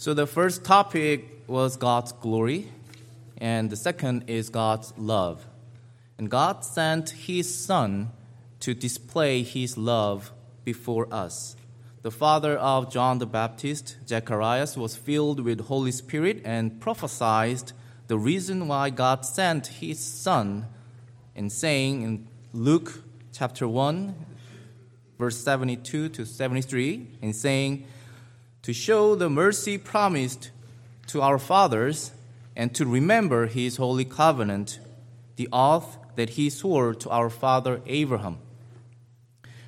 So the first topic was God's glory, and the second is God's love. And God sent His Son to display His love before us. The father of John the Baptist, Zacharias, was filled with Holy Spirit and prophesied the reason why God sent His Son in saying in Luke chapter 1, verse 72 to 73, in saying, to show the mercy promised to our fathers and to remember his holy covenant, the oath that he swore to our father Abraham.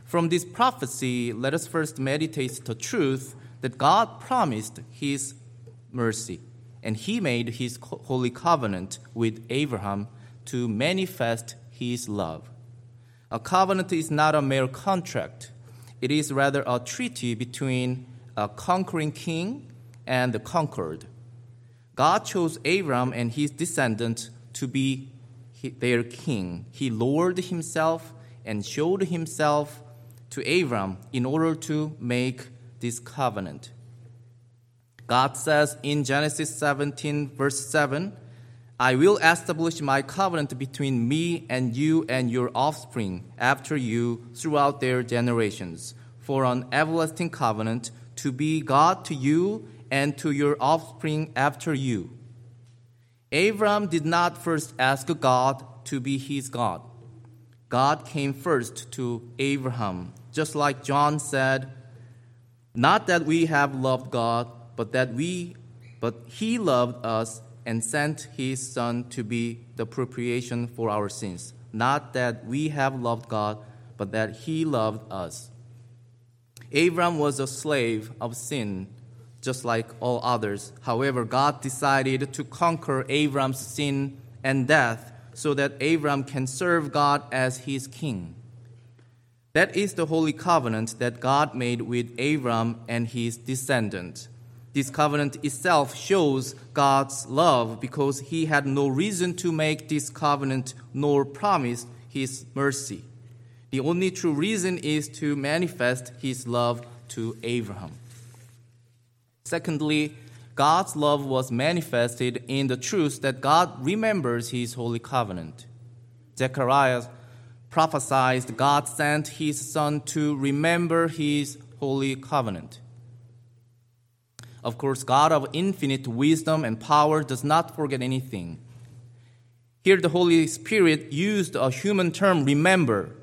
From this prophecy, let us first meditate the truth that God promised his mercy, and he made his holy covenant with Abraham to manifest his love. A covenant is not a mere contract, it is rather a treaty between a conquering king and the conquered. God chose Abram and his descendants to be their king. He lowered himself and showed himself to Abram in order to make this covenant. God says in Genesis 17, verse 7, I will establish my covenant between me and you and your offspring after you throughout their generations for an everlasting covenant to be God to you and to your offspring after you. Abram did not first ask God to be his God. God came first to Abraham, just like John said, not that we have loved God, but that we but he loved us and sent his son to be the propitiation for our sins. Not that we have loved God, but that he loved us Abram was a slave of sin, just like all others. However, God decided to conquer Abram's sin and death so that Abram can serve God as his king. That is the holy covenant that God made with Abram and his descendants. This covenant itself shows God's love because he had no reason to make this covenant nor promise his mercy. The only true reason is to manifest his love to Abraham. Secondly, God's love was manifested in the truth that God remembers his holy covenant. Zechariah prophesied God sent his son to remember his holy covenant. Of course, God of infinite wisdom and power does not forget anything. Here, the Holy Spirit used a human term, remember,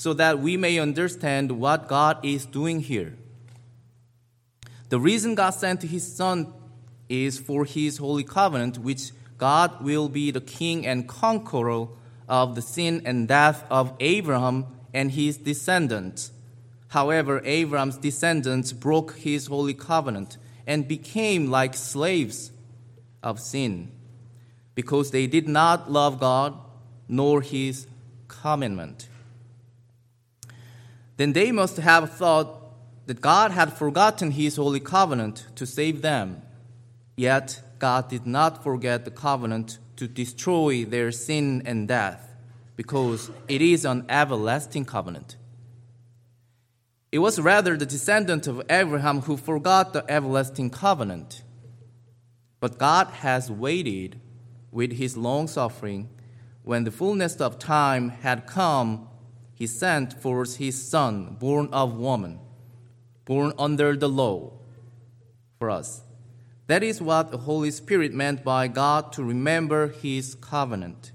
so that we may understand what God is doing here. The reason God sent his Son is for his holy covenant, which God will be the king and conqueror of the sin and death of Abraham and his descendants. However, Abraham's descendants broke his holy covenant and became like slaves of sin because they did not love God nor his commandment then they must have thought that God had forgotten his holy covenant to save them. Yet God did not forget the covenant to destroy their sin and death, because it is an everlasting covenant. It was rather the descendant of Abraham who forgot the everlasting covenant. But God has waited with his long suffering when the fullness of time had come he sent forth his son, born of woman, born under the law, for us. That is what the Holy Spirit meant by God to remember his covenant.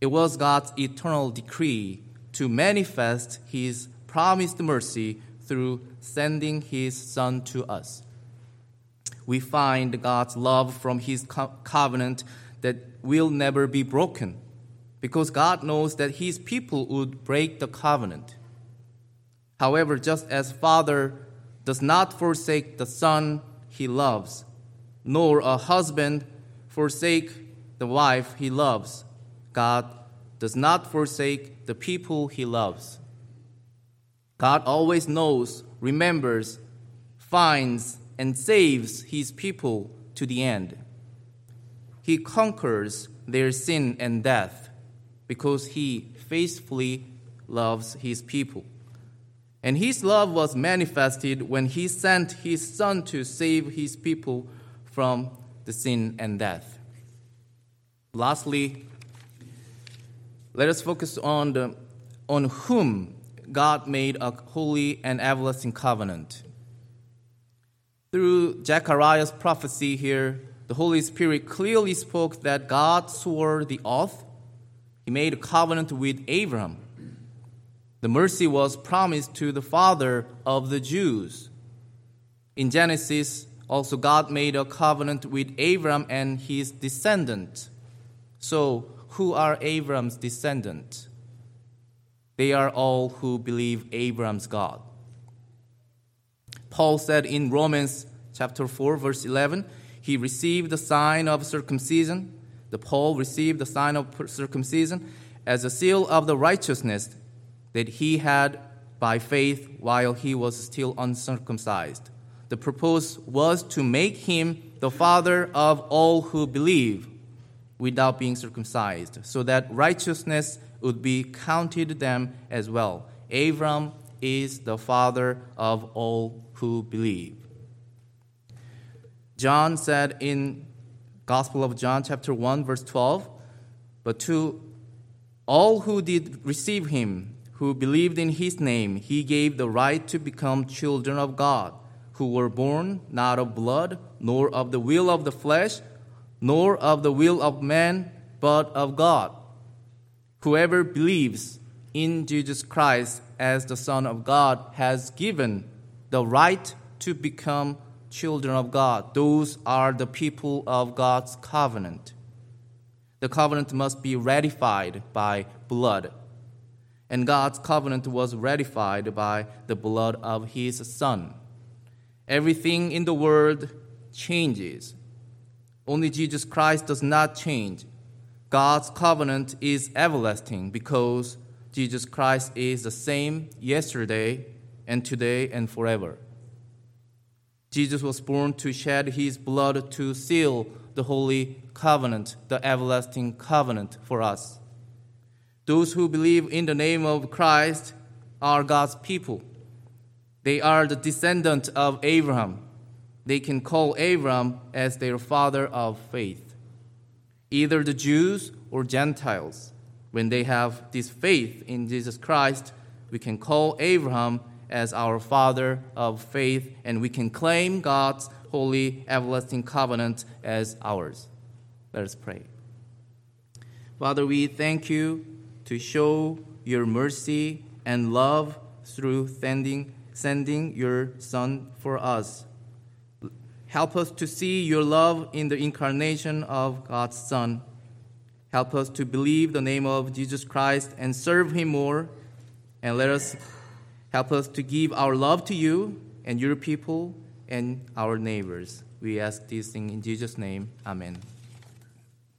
It was God's eternal decree to manifest his promised mercy through sending his son to us. We find God's love from his co- covenant that will never be broken because God knows that his people would break the covenant. However, just as Father does not forsake the son he loves, nor a husband forsake the wife he loves, God does not forsake the people he loves. God always knows, remembers, finds, and saves his people to the end. He conquers their sin and death because he faithfully loves his people. And his love was manifested when he sent his son to save his people from the sin and death. Lastly, let us focus on, the, on whom God made a holy and everlasting covenant. Through Zechariah's prophecy here, the Holy Spirit clearly spoke that God swore the oath. He made a covenant with Abraham. The mercy was promised to the father of the Jews. In Genesis, also God made a covenant with Abraham and his descendant. So, who are Abraham's descendants? They are all who believe Abraham's God. Paul said in Romans chapter 4 verse 11, he received the sign of circumcision. The Paul received the sign of circumcision as a seal of the righteousness that he had by faith while he was still uncircumcised. The purpose was to make him the father of all who believe without being circumcised, so that righteousness would be counted them as well. Abram is the father of all who believe. John said in Gospel of John chapter 1 verse 12, but to all who did receive him, who believed in his name, he gave the right to become children of God, who were born not of blood, nor of the will of the flesh, nor of the will of man, but of God. Whoever believes in Jesus Christ as the Son of God has given the right to become children of God. Those are the people of God's covenant. The covenant must be ratified by blood. And God's covenant was ratified by the blood of his Son. Everything in the world changes only Jesus Christ does not change. God's covenant is everlasting because Jesus Christ is the same yesterday and today and forever. Jesus was born to shed his blood to seal the holy covenant, the everlasting covenant for us. Those who believe in the name of Christ are God's people. They are the descendant of Abraham they can call Abram as their father of faith. Either the Jews or Gentiles, when they have this faith in Jesus Christ, we can call Abraham as our father of faith, and we can claim God's holy everlasting covenant as ours. Let us pray. Father, we thank you to show your mercy and love through sending, sending your Son for us. Help us to see your love in the incarnation of God's Son. Help us to believe the name of Jesus Christ and serve him more. And let us help us to give our love to you and your people and our neighbors. We ask this things in Jesus' name. Amen.